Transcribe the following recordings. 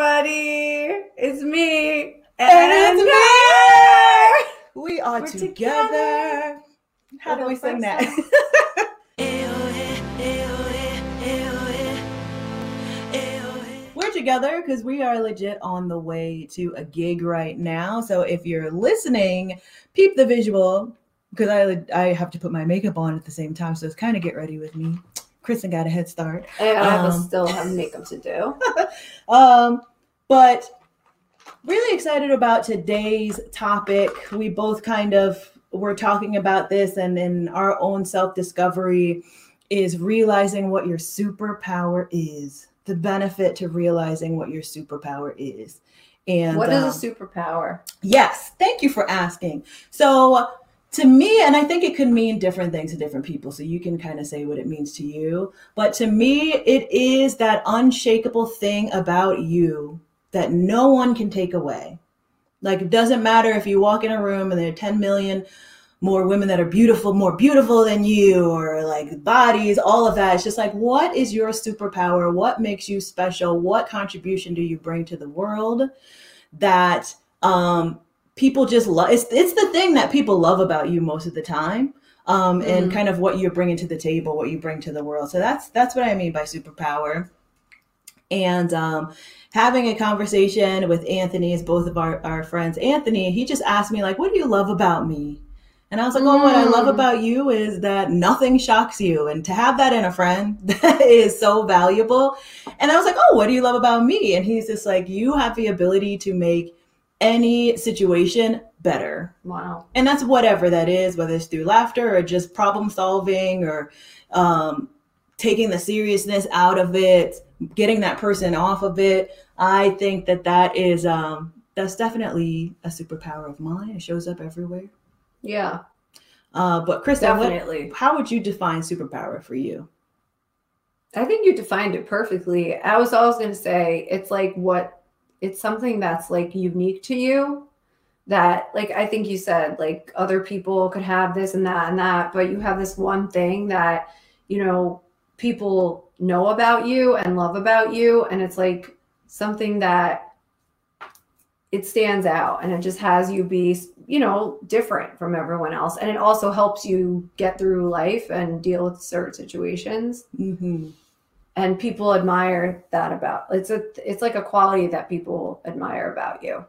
everybody. It's me. And, it's me. We are together. together. How do we sing that? We're together because we are legit on the way to a gig right now. So if you're listening, peep the visual because I I have to put my makeup on at the same time. So it's kind of get ready with me. Kristen got a head start. And I have Um, still have makeup to do. Um, but really excited about today's topic. We both kind of were talking about this, and in our own self discovery is realizing what your superpower is. The benefit to realizing what your superpower is. And what is um, a superpower? Yes, thank you for asking. So, to me, and I think it could mean different things to different people, so you can kind of say what it means to you. But to me, it is that unshakable thing about you that no one can take away. Like, it doesn't matter if you walk in a room and there are 10 million more women that are beautiful, more beautiful than you, or like bodies, all of that. It's just like, what is your superpower? What makes you special? What contribution do you bring to the world that um, people just love? It's, it's the thing that people love about you most of the time. Um, and Mhm. kind of what you're bringing to the table, what you bring to the world. So that's that's what I mean by superpower. And um, having a conversation with Anthony, is both of our, our friends. Anthony, he just asked me like, "What do you love about me?" And I was like, "Oh, what I love Mm. about you is that nothing shocks you, and to have that in a friend that is so valuable." And I was like, "Oh, what do you love about me?" And he's just like, "You have the ability to make any situation better." Wow. and that's whatever that is whether it's through laughter or just problem solving or um, taking the seriousness out of it getting that person off of it i think that that is um, that's definitely a superpower of mine it shows up everywhere Yeah, uh, but kristen what, definitely. how would you define superpower for you I think you defined it perfectly. I was always going to say it's like what it's something that's like unique to you that like I think you said like other people could have this and that and that but you have this one thing that you know people know about you and love about you and it's like something that it stands out and it just has you be you know different from everyone else and it also helps you get through life and deal with certain situations mm-hmm. And people admire that about it's a it's like a quality that people admire about you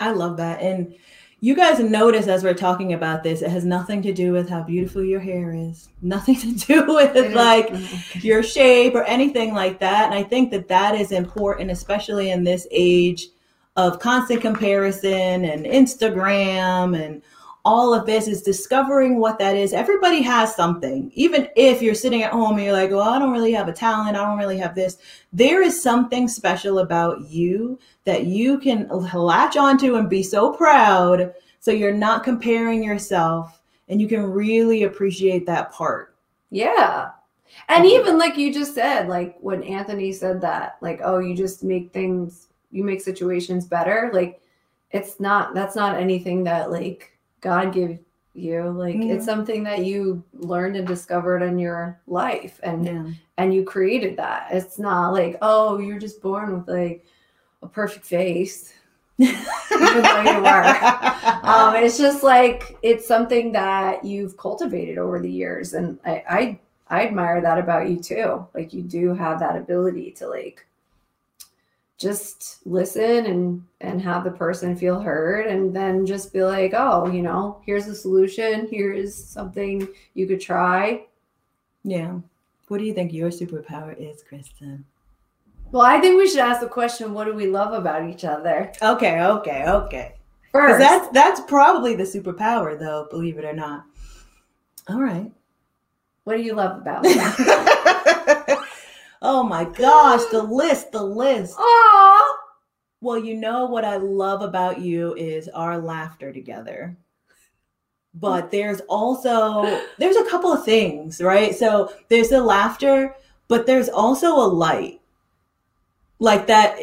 I love that. And you guys notice as we're talking about this, it has nothing to do with how beautiful your hair is, nothing to do with like oh your shape or anything like that. And I think that that is important, especially in this age of constant comparison and Instagram and all of this is discovering what that is. Everybody has something. Even if you're sitting at home and you're like, well, I don't really have a talent, I don't really have this. There is something special about you that you can latch onto and be so proud. So you're not comparing yourself and you can really appreciate that part. yeah and Mhm. even like you just said like when anthony said that like oh you just make things you make situations better like it's not that's not anything that like god give you like Mhm. it's something that you learned and discovered in your life and Yeah. and you created that it's not like oh you're just born with like a perfect face even though you were. um, it's just like it's something that you've cultivated over the years, and I, I I admire that about you too. Like you do have that ability to like just listen and and have the person feel heard, and then just be like, oh, you know, here's a solution. Here's something you could try. yeah. What do you think your superpower is, Kristen? Well, I think we should ask the question: What do we love about each other? Okay, okay, okay. First, that's that's probably the superpower, though. Believe it or not. All right. what do you love about me? oh my gosh, the list, the list. Aww. Oh, Well, you know what I love about you is our laughter together. But there's also there's a couple of things, right? So there's the laughter, but there's also a light. Like that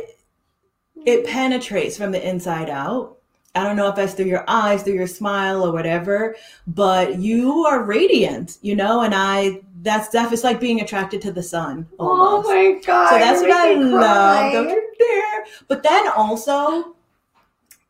it hmm. penetrates from the inside out. I don't know if that's through your eyes, through your smile or whatever, but you are radiant, you know, and I that's stuff it's like being attracted to the sun. Almost. Oh my god. So that's what I love. There. But then also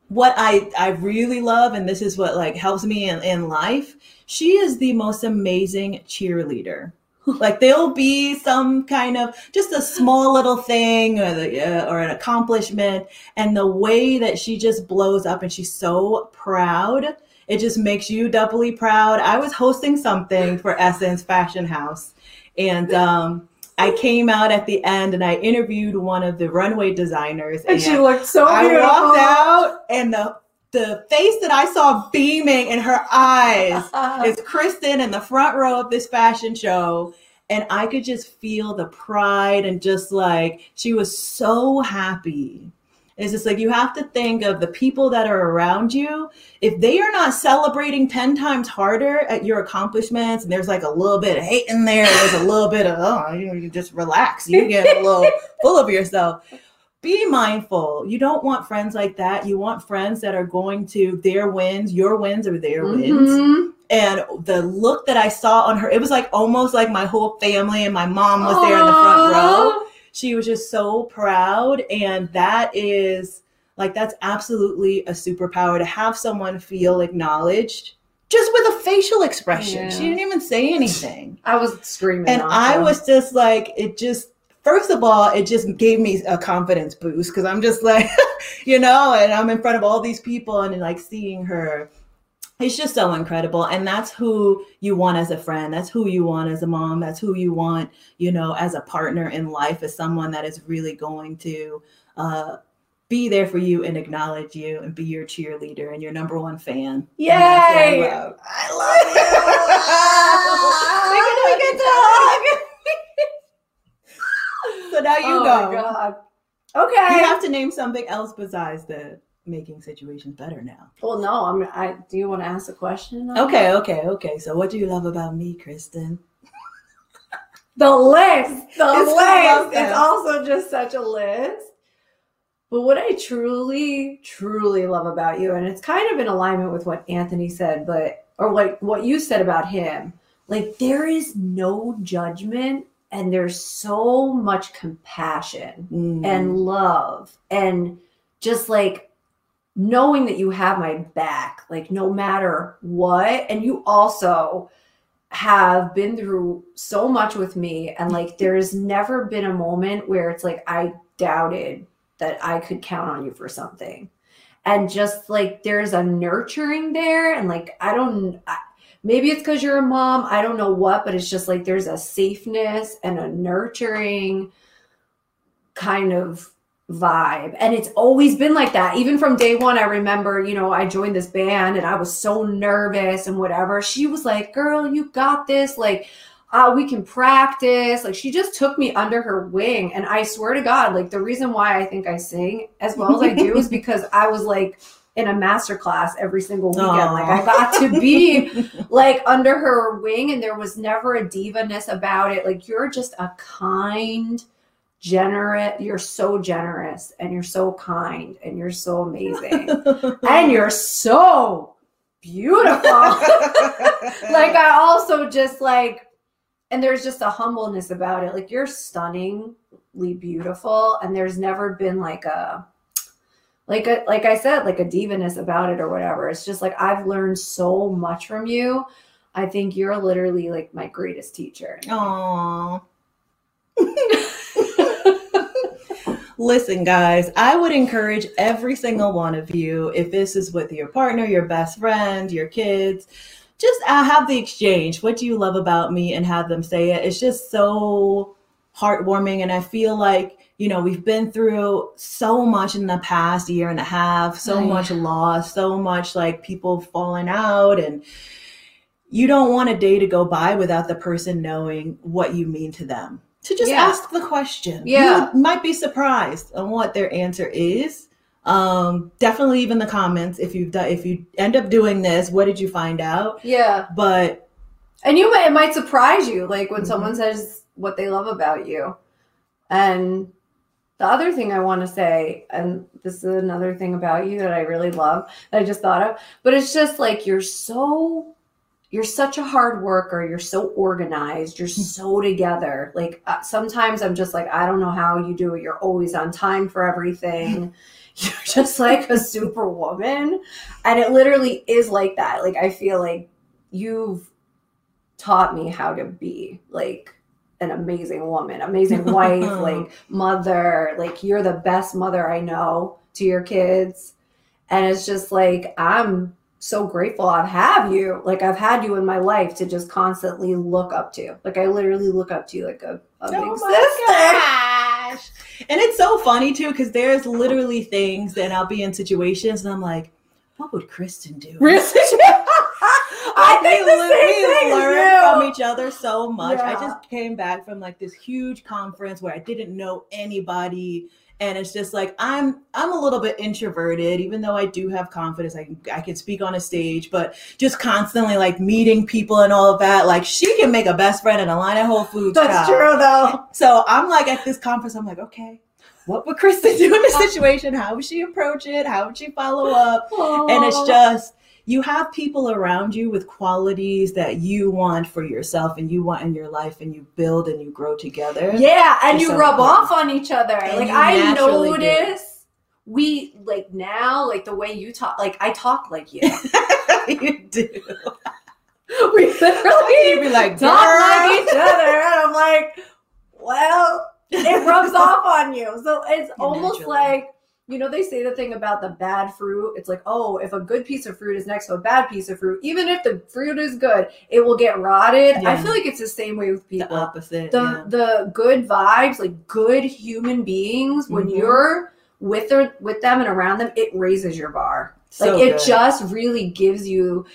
what I I really love, and this is what like helps me in, in life, she is the most amazing cheerleader like there'll be some kind of just a small little thing or, the, uh, or an accomplishment and the way that she just blows up and she's so proud it just makes you doubly proud i was hosting something for essence fashion house and um, I came out at the end and I interviewed one of the runway designers. And, and she looked so beautiful. I walked out and the the face that I saw beaming in her eyes is Kristen in the front row of this fashion show. And I could just feel the pride and just like she was so happy. It's just like you have to think of the people that are around you. If they are not celebrating 10 times harder at your accomplishments, and there's like a little bit of hate in there, there's a little bit of, oh, you know, you just relax. You get a little full of yourself be mindful. You don't want friends like that. You want friends that are going to their wins, your wins or their mm-hmm. wins. And the look that I saw on her, it was like almost like my whole family and my mom was Aww. there in the front row. She was just so proud. And that is like, that's absolutely a superpower to have someone feel acknowledged just with a facial expression. Yeah. She didn't even say anything. I was screaming. And I was just like, it just, first of all, it just gave me a confidence boost because I'm just like, you know, and I'm in front of all these people and like seeing her. It's just so incredible. And that's who you want as a friend. That's who you want as a mom. That's who you want, you know, as a partner in life, as someone that is really going to uh, be there for you and acknowledge you and be your cheerleader and your number one fan. Yay! I love, I love you. we can, we can talk. so now you oh go. God. Okay. You have to name something else besides the making situations better now. Well, no, I'm. I do you want to ask a question? Okay, okay, okay. So, what do you love about me, Kristen? the list. The it's list. It's also just such a list. But what I truly, truly love about you, and it's kind of in alignment with what Anthony said, but or like what you said about him, like there is no judgment and there's so much compassion mm. and love and just like knowing that you have my back like no matter what. And you also have been through so much with me and like there's never been a moment where it's like I doubted that I could count on you for something. And just like there's a nurturing there and like I don't maybe it's because you're a mom i don't know what but it's just like there's a safeness and a nurturing kind of vibe and it's always been like that even from day one i remember you know i joined this band and i was so nervous and whatever she was like girl you got this like uh, we can practice like she just took me under her wing and i swear to god like the reason why i think i sing as well as i do is because i was like in a master class every single weekend. Aww. Like I got to be like under her wing and there was never a divaness about it. Like you're just a kind, generous, you're so generous and you're so kind and you're so amazing. and you're so beautiful. like I also just like and there's just a humbleness about it. Like you're stunningly beautiful and there's never been like a like a, like I said, like a divaness about it or whatever. It's just like I've learned so much from you. I think you're literally like my greatest teacher. Aww. Listen, guys, I would encourage every single one of you, if this is with your partner, your best friend, your kids, just uh, have the exchange. What do you love about me? And have them say it. It's just so heartwarming. And I feel like you know, we've been through so much in the past year and a half, so much loss, so much like people falling out and you don't want a day to go by without the person knowing what you mean to them. To just yeah. ask the question. Yeah. You might be surprised on what their answer is. Um, definitely leave in the comments if you've done if you end up doing this, what did you find out? Yeah. But and you might it might surprise you, like when mm-hmm. someone says what they love about you. And the other thing I want to say, and this is another thing about you that I really love that I just thought of, but it's just like you're so you're such a hard worker. You're so organized. You're so together. Like uh, sometimes I'm just like, I don't know how you do it. You're always on time for everything. You're just like a superwoman. And it literally is like that. Like I feel like you've taught me how to be like an amazing woman, amazing wife, like mother. Like you're the best mother I know to your kids. And it's just like, I'm so grateful I've have you. Like I've had you in my life to just constantly look up to. Like I literally look up to you like a, a Oh big my sister. gosh. And it's so funny too, because there's literally things that I'll be in situations and I'm like, what would Kristen do? Really? I we, think we as learn from each other so much. I just came back from like this huge conference where I didn't know anybody. And it's just like I'm I'm a little bit introverted, even though I do have confidence. I can I can speak on a stage, but just constantly like meeting people and all of that. Like she can make a best friend in a line at Whole Foods. That's true though. So I'm like at this conference, I'm like, okay, what would Kristen do in this situation? How would she approach it? How would she follow up? And it's just you have people around you with qualities that you want for yourself and you want in your life and you build and you grow together. Yeah, and you rub off on each other. And like I naturally do. notice we like now, like the way you talk, like I talk like you. you do. we literally You'd be like, talk like each other, and I'm like, well, it rubs off on you. So it's You almost naturally. like you know they say the thing about the bad fruit. It's like, oh, if a good piece of fruit is next to a bad piece of fruit, even if the fruit is good, it will get rotted. I feel like it's the same way with people. the opposite. the yeah. the good vibes, like good human beings, when Mhm. you're with her with them and around them, it raises your bar. Like it good. just really gives you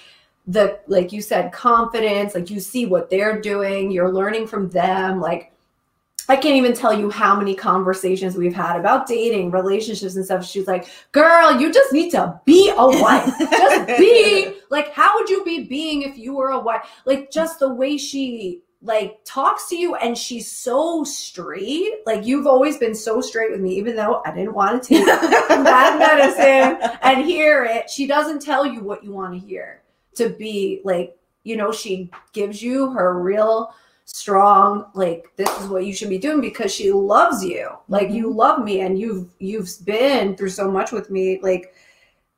the like you said confidence. Like you see what they're doing, you're learning from them. Like I can't even tell you how many conversations we've had about dating, relationships, and stuff. She's like, "Girl, you just need to be a wife. just be like, how would you be being if you were a wife? Like, just the way she like talks to you, and she's so straight. Like, you've always been so straight with me, even though I didn't want to take bad medicine and hear it. She doesn't tell you what you want to hear to be like, you know, she gives you her real strong like this is what you should be doing because she loves you like you Mm-hmm. love me and you've you've been through so much with me like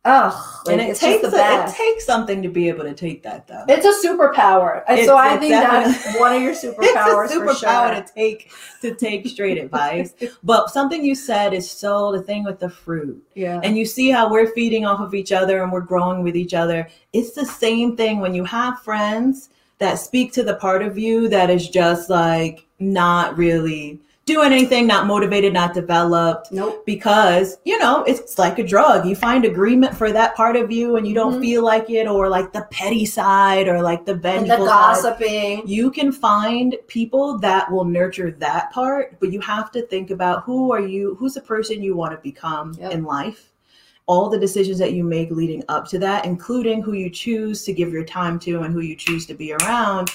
ugh like, and it takes a- it takes something to be able to take that though. it's a superpower It's- so i think that's one of your superpowers it's a superpower sure to take to take straight advice. But something you said is so the thing with the fruit. yeah And you see how we're feeding off of each other and we're growing with each other. It's the same thing when you have friends that speak to the part of you that is just like not really doing anything, not motivated, not developed. nope Because, you know, it's like a drug. You find agreement for that part of you and you don't Mhm. feel like it, or like the petty side, or like the and vengeful the side gossiping you can find people that will nurture that part but you have to think about who are you who's the person you want to become Yep. in life all the decisions that you make leading up to that including who you choose to give your time to and who you choose to be around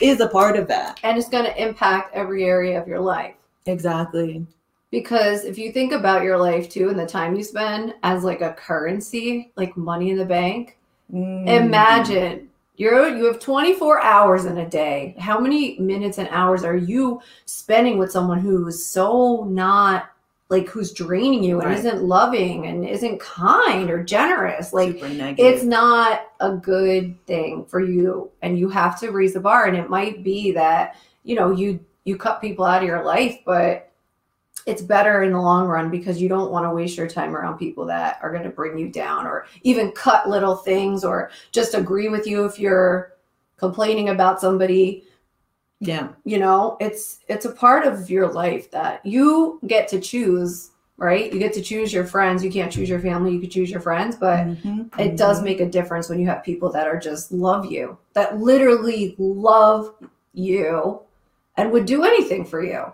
is a part of that and it's going to impact every area of your life exactly because if you think about your life too and the time you spend as like a currency like money in the bank Mm. Imagine you're you have 24 hours in a day. How many minutes and hours are you spending with someone who's so not like who's draining you and Right. isn't loving and isn't kind or generous? Like it's not a good thing for you and you have to raise the bar and it might be that, you know, you you cut people out of your life, but it's better in the long run because you don't want to waste your time around people that are going to bring you down or even cut little things or just agree with you if you're complaining about somebody yeah you know it's it's a part of your life that you get to choose right you get to choose your friends you can't choose your family you can choose your friends but Mhm, it does make a difference when you have people that are just love you that literally love you and would do anything for you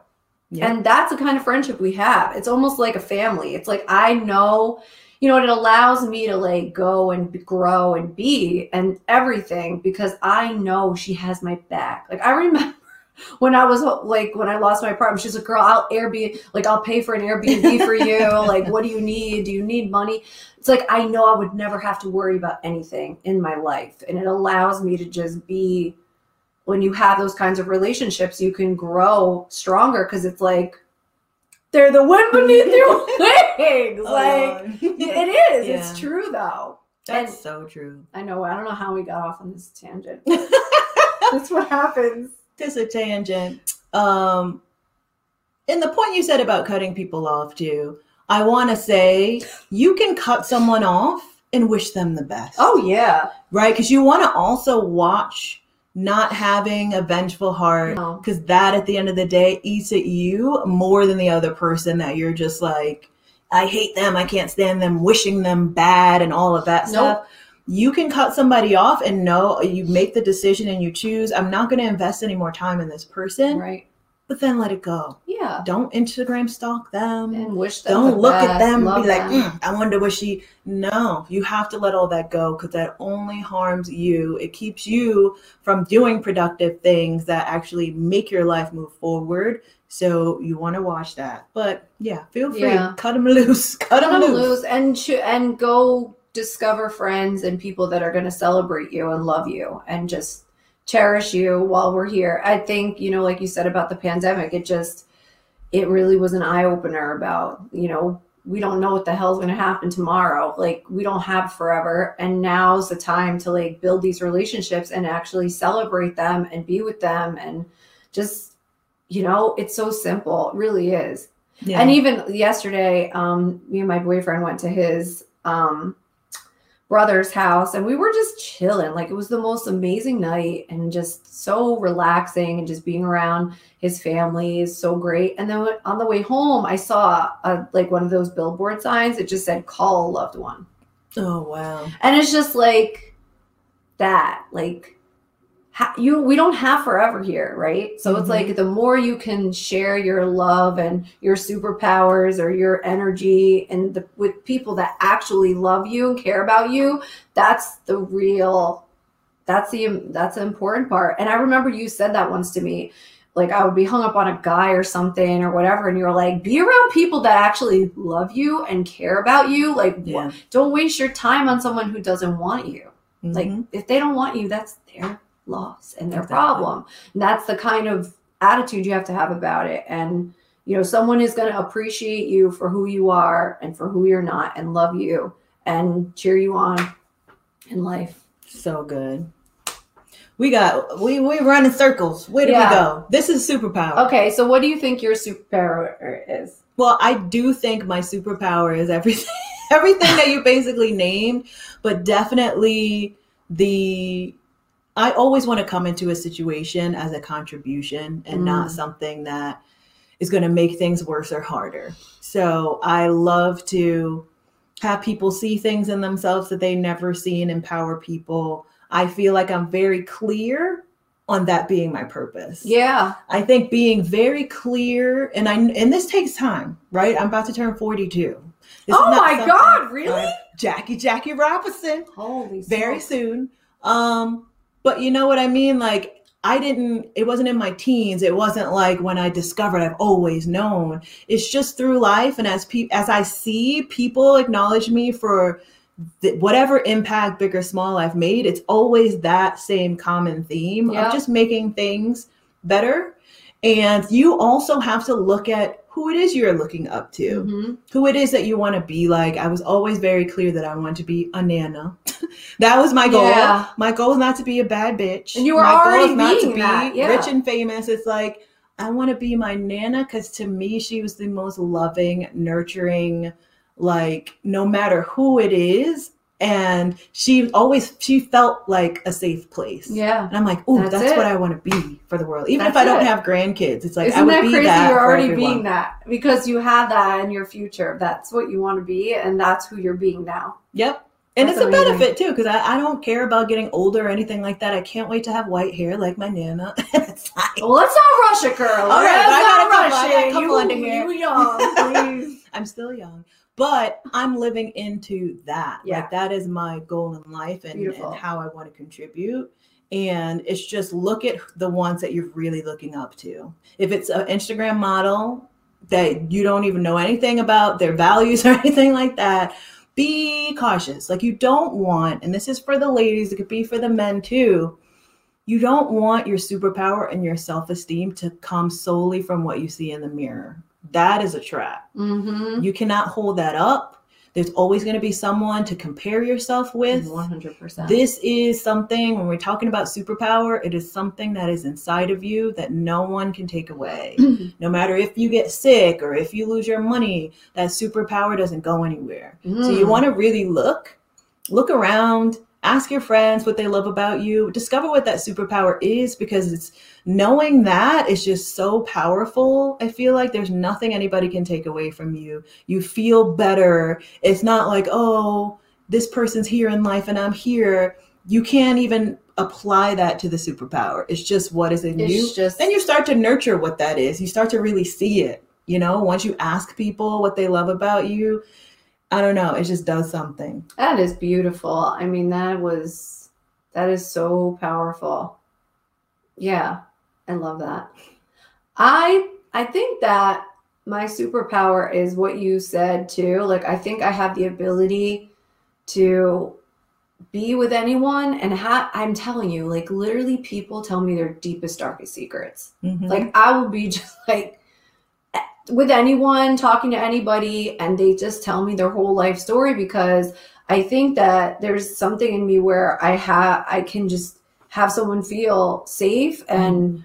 Yeah. and that's the kind of friendship we have. It's almost like a family. It's like I know, you know, it allows me to like go and grow and be and everything because I know she has my back. Like I remember when I was like when I lost my apartment, she's like, "Girl, I'll Airbnb, like I'll pay for an Airbnb for you. like, what do you need? Do you need money?" It's like I know I would never have to worry about anything in my life, and it allows me to just be. When you have those kinds of relationships, you can grow stronger because it's like they're the wind beneath your wings. Like it is. Yeah. It's true though. That's And- so true. I know. I don't know how we got off on this tangent. That's what happens. Just a tangent. Um, and the point you said about cutting people off too, I want to say you can cut someone off and wish them the best. Oh yeah. right? Because you want to also watch not having a vengeful heart, No. because that at the end of the day eats at you more than the other person that you're just like, I hate them, I can't stand them, wishing them bad, and all of that Nope. stuff. You can cut somebody off and know you make the decision and you choose, I'm not going to invest any more time in this person, Right. but then let it go. Yeah. Don't Instagram stalk them. And wish them Don't look at best, them and be like, "Mm, I wonder what she. No, you have to let all that go because that only harms you. It keeps you from doing productive things that actually make your life move forward. So you want to watch that. But yeah, feel free. Yeah. Cut them loose. Cut them Cut 'em loose. loose and sh- and go discover friends and people that are going to celebrate you and love you and just cherish you while we're here. I think you know, like you said about the pandemic, it just it really was an eye opener about you know we don't know what the hell's going to happen tomorrow. Like we don't have forever, and now's the time to like build these relationships and actually celebrate them and be with them and just you know it's so simple. It really is. Yeah. And even yesterday, um, me and my boyfriend went to his um, brother's house and we were just chilling. Like it was the most amazing night and just so relaxing and just being around his family is so great. And then on the way home, I saw a, like one of those billboard signs. It just said call a loved one. oh wow. And it's just like that, like ha- you we don't have forever here, right? So it's Mhm. like the more you can share your love and your superpowers or your energy and the, with people that actually love you and care about you, that's the real that's the that's the important part. And I remember you said that once to me like I would be hung up on a guy or something or whatever and you're like be around people that actually love you and care about you like Yeah. don't waste your time on someone who doesn't want you. Like Mhm. if they don't want you, that's their loss and their Exactly. problem. And that's the kind of attitude you have to have about it. And you know, someone is going to appreciate you for who you are and for who you're not and love you and cheer you on in life. so good. We got we we run in circles. Where do Yeah. we go? This is superpower. Okay, so what do you think your superpower is? Well, I do think my superpower is everything everything that you basically named, but definitely the I always want to come into a situation as a contribution and not Mm. something that is going to make things worse or harder. So, I love to have people see things in themselves that they never see and empower people. I feel like I'm very clear on that being my purpose. Yeah. I think being very clear, and I and this takes time, right? I'm about to turn 42. This oh my God, really? Jackie Jackie Robinson, Holy very soon. Um, but you know what I mean? Like I didn't. It wasn't in my teens. It wasn't like when I discovered. I've always known. It's just through life, and as pe- as I see people acknowledge me for th- whatever impact, big or small, I've made. It's always that same common theme Yeah. of just making things better. And you also have to look at who it is you're looking up to Mhm. who it is that you want to be like. I was always very clear that I wanted to be a nana. that was my goal. Yeah. My goal is not to be a bad bitch. And you were my already goal is not to be that, yeah. rich and famous. It's like I want to be my nana because to me she was the most loving, nurturing, like no matter who it is. And she always she felt like a safe place. Yeah. And I'm like, oh, That's that's, what I want to be for the world. Even if That's I don't it. have grandkids, it's like I Isn't would that be crazy? that. You're already everyone. being that because you have that in your future. That's what you want to be, and that's who you're being now. Yep. And That's it's a benefit too, because I, I don't care about getting older or anything like that. I can't wait to have white hair like my nana. it's like, Well, let's not rush it, girl. All right, Let's but I got a not couple- I got a couple you, under here. You young, please. I'm still young, but I'm living into that. Yeah. Like that is my goal in life and, and how I want to contribute. and it's just look at the ones that you're really looking up to. If it's an Instagram model that you don't even know anything about their values or anything like that, be cautious. Like you don't want, and this is for the ladies, it could be for the men too. You don't want your superpower and your self esteem to come solely from what you see in the mirror. That is a trap. Mm-hmm. You cannot hold that up there's always going to be someone to compare yourself with. 100%. This is something, when we're talking about superpower, it is something that is inside of you that no one can take away. no matter if you get sick or if you lose your money, that superpower doesn't go anywhere. Mm. So you mm. want to really look, look around, ask your friends what they love about you. Discover what that superpower is because it's knowing that is just so powerful. I feel like there's nothing anybody can take away from you. You feel better. It's not like oh this person's here in life and i'm here. You can't even apply that to the superpower. It's just what is in it's you. just then you start to nurture what that is. You start to really see it you know? Once you ask people what they love about you I don't know. It just does something. That is beautiful. I mean, that was that is so powerful. Yeah, I love that. I I think that my superpower is what you said too. Like I think I have the ability to be with anyone and ha- I'm telling you, like literally people tell me their deepest darkest secrets. Mm-hmm. Like I will be just like with anyone, talking to anybody, and they just tell me their whole life story because I think that there's something in me where I have I can just have someone feel safe and mm.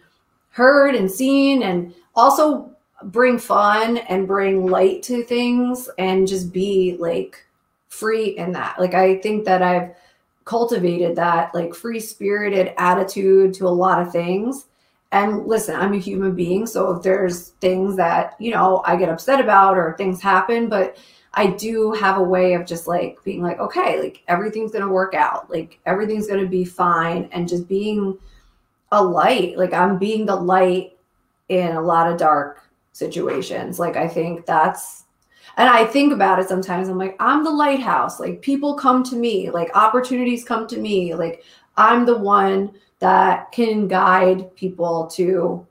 heard and seen and also bring fun and bring light to things and just be like free in that. Like I think that I've cultivated that like free spirited attitude to a lot of things and listen, I'm a human being. So if there's things that, you know, I get upset about or things happen, but I do have a way of just like being like, okay, like everything's going to work out. Like everything's going to be fine. And just being a light. Like I'm being the light in a lot of dark situations. Like I think that's, and I think about it sometimes. I'm like, I'm the lighthouse. Like people come to me, like opportunities come to me. Like I'm the one that can guide people to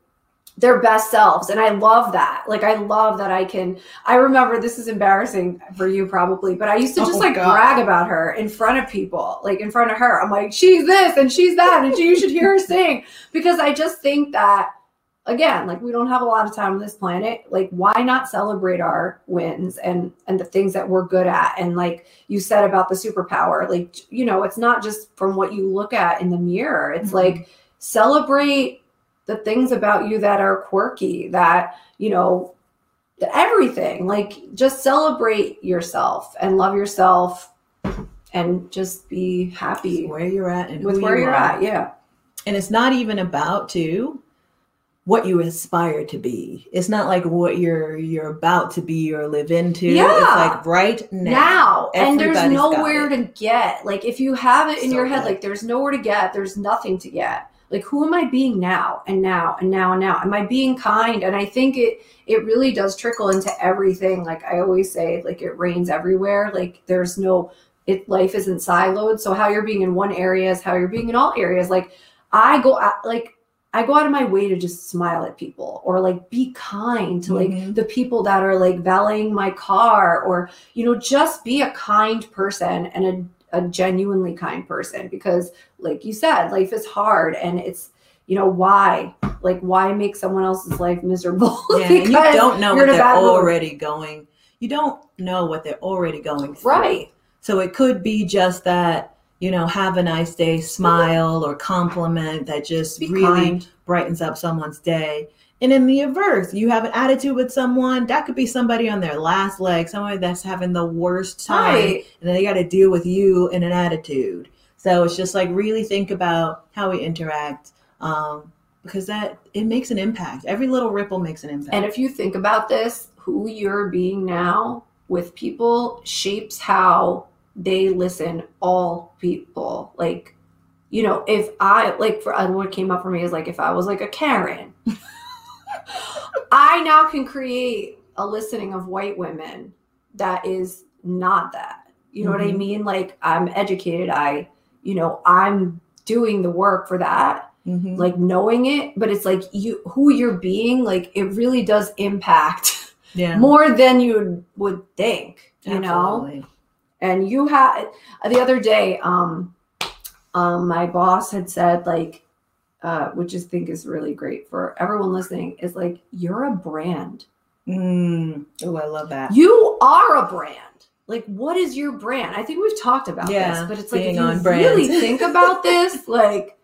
their best selves and i love that like i love that i can i remember this is embarrassing for you probably but i used to oh just oh, like God. brag about her in front of people like in front of her i'm like she's this and she's that and you should hear her sing because i just think that again like we don't have a lot of time on this planet. Like why not celebrate our wins and and the things that we're good at? And like you said about the superpower like you know it's not just from what you look at in the mirror. It's mm-hmm. like celebrate the things about you that are quirky that you know everything. Like just celebrate yourself and love yourself and just be happy where you're at and with where you you're at yeah. And it's not even about to what you aspire to be. It's not like what you're you're about to be or live into. Yeah. It's like right now. Now. And there's nowhere to get. Like if you have it in so your head, good. like there's nowhere to get, there's nothing to get. Like who am I being now and now and now and now? Am I being kind? And I think it it really does trickle into everything. Like I always say, like it rains everywhere. Like there's no it life isn't siloed. So how you're being in one area is how you're being in all areas. Like I go like I go out of my way to just smile at people or like be kind to like mm-hmm. the people that are like valeting my car or, you know, just be a kind person and a, a genuinely kind person because, like you said, life is hard and it's, you know, why? Like, why make someone else's life miserable? Yeah, you don't know what they're already mood. going. You don't know what they're already going through. Right. So it could be just that you know, have a nice day, smile or compliment that just Be really kind. brightens up someone's day. And in the reverse, you have an attitude with someone, that could be somebody on their last leg, somebody that's having the worst time, right. and then they got to deal with you in an attitude. So it's just like really think about how we interact. Um, because that it makes an impact. Every little ripple makes an impact. And if you think about this, who you're being now with people shapes how they listen all people like you know if i like for what came up for me is like if i was like a karen i now can create a listening of white women that is not that you know mm-hmm. what i mm-hmm. mean like i'm educated i you know i'm doing the work for that, Mhm. like knowing it, but it's like you who you're being, like it really does impact yeah. more than you would think, you know? And you had the other day um um my boss had said like uh which i think is really great for everyone listening is like you're a brand Mm. Oh, I love that. you are a brand like what is your brand i think we've talked about Yeah, this but it's like if you really think about this like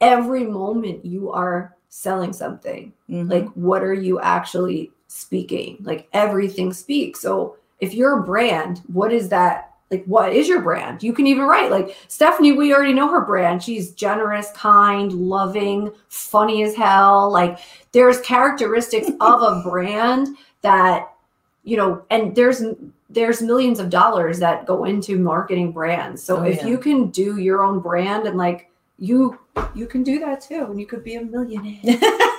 every moment you are selling something Mhm. like what are you actually speaking like everything speaks so if you're a brand what is that like what is your brand? You can even write like stephanie we already know her brand. She's generous kind loving funny as hell. Like there's characteristics of a brand that you know and there's there's millions of dollars that go into marketing brands. So Oh, if yeah. you can do your own brand and like you you can do that too and you could be a millionaire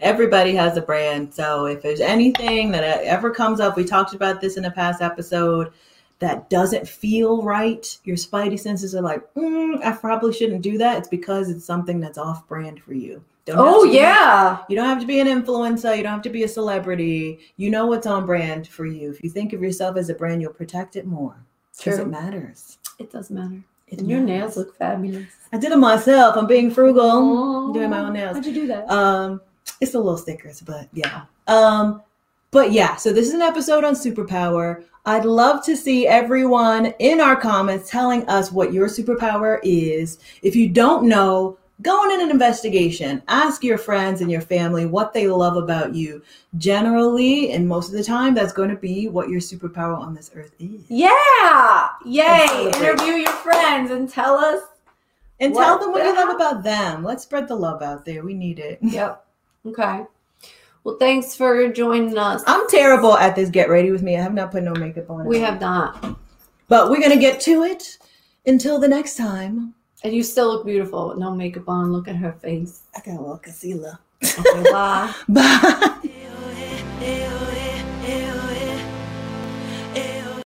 Everybody has a brand. So if there's anything that ever comes up, we talked about this in a past episode that doesn't feel right, your spidey senses are like, mm, I probably shouldn't do that. It's because it's something that's off brand for you. Don't oh yeah You don't have to be an influencer. You don't have to be a celebrity. You know what's on brand for you. If you think of yourself as a brand, you'll protect it more because it matters. it does matter It and your nails look fabulous I did them myself. I'm being frugal. Oh, doing my own nails. how'd you do that Um, it's the little stickers, but yeah. Um, but yeah, so this is an episode on superpower. I'd love to see everyone in our comments telling us what your superpower is. If you don't know, go on in an investigation. Ask your friends and your family what they love about you. Generally, and most of the time, that's going to be what your superpower on this earth is. Yeah. Yay. Interview your friends and tell us. And tell them what you love about them. Let's spread the love out there. We need it. Yep. Okay. Well, thanks for joining us. I'm terrible at this get ready with me. I have not put no makeup on. We at all. have not. But we're going to get to it. Until the next time, And you still look beautiful with no makeup on. Look at her face. I got a little concealer. Okay, bye. Bye. Hey, eh, hey,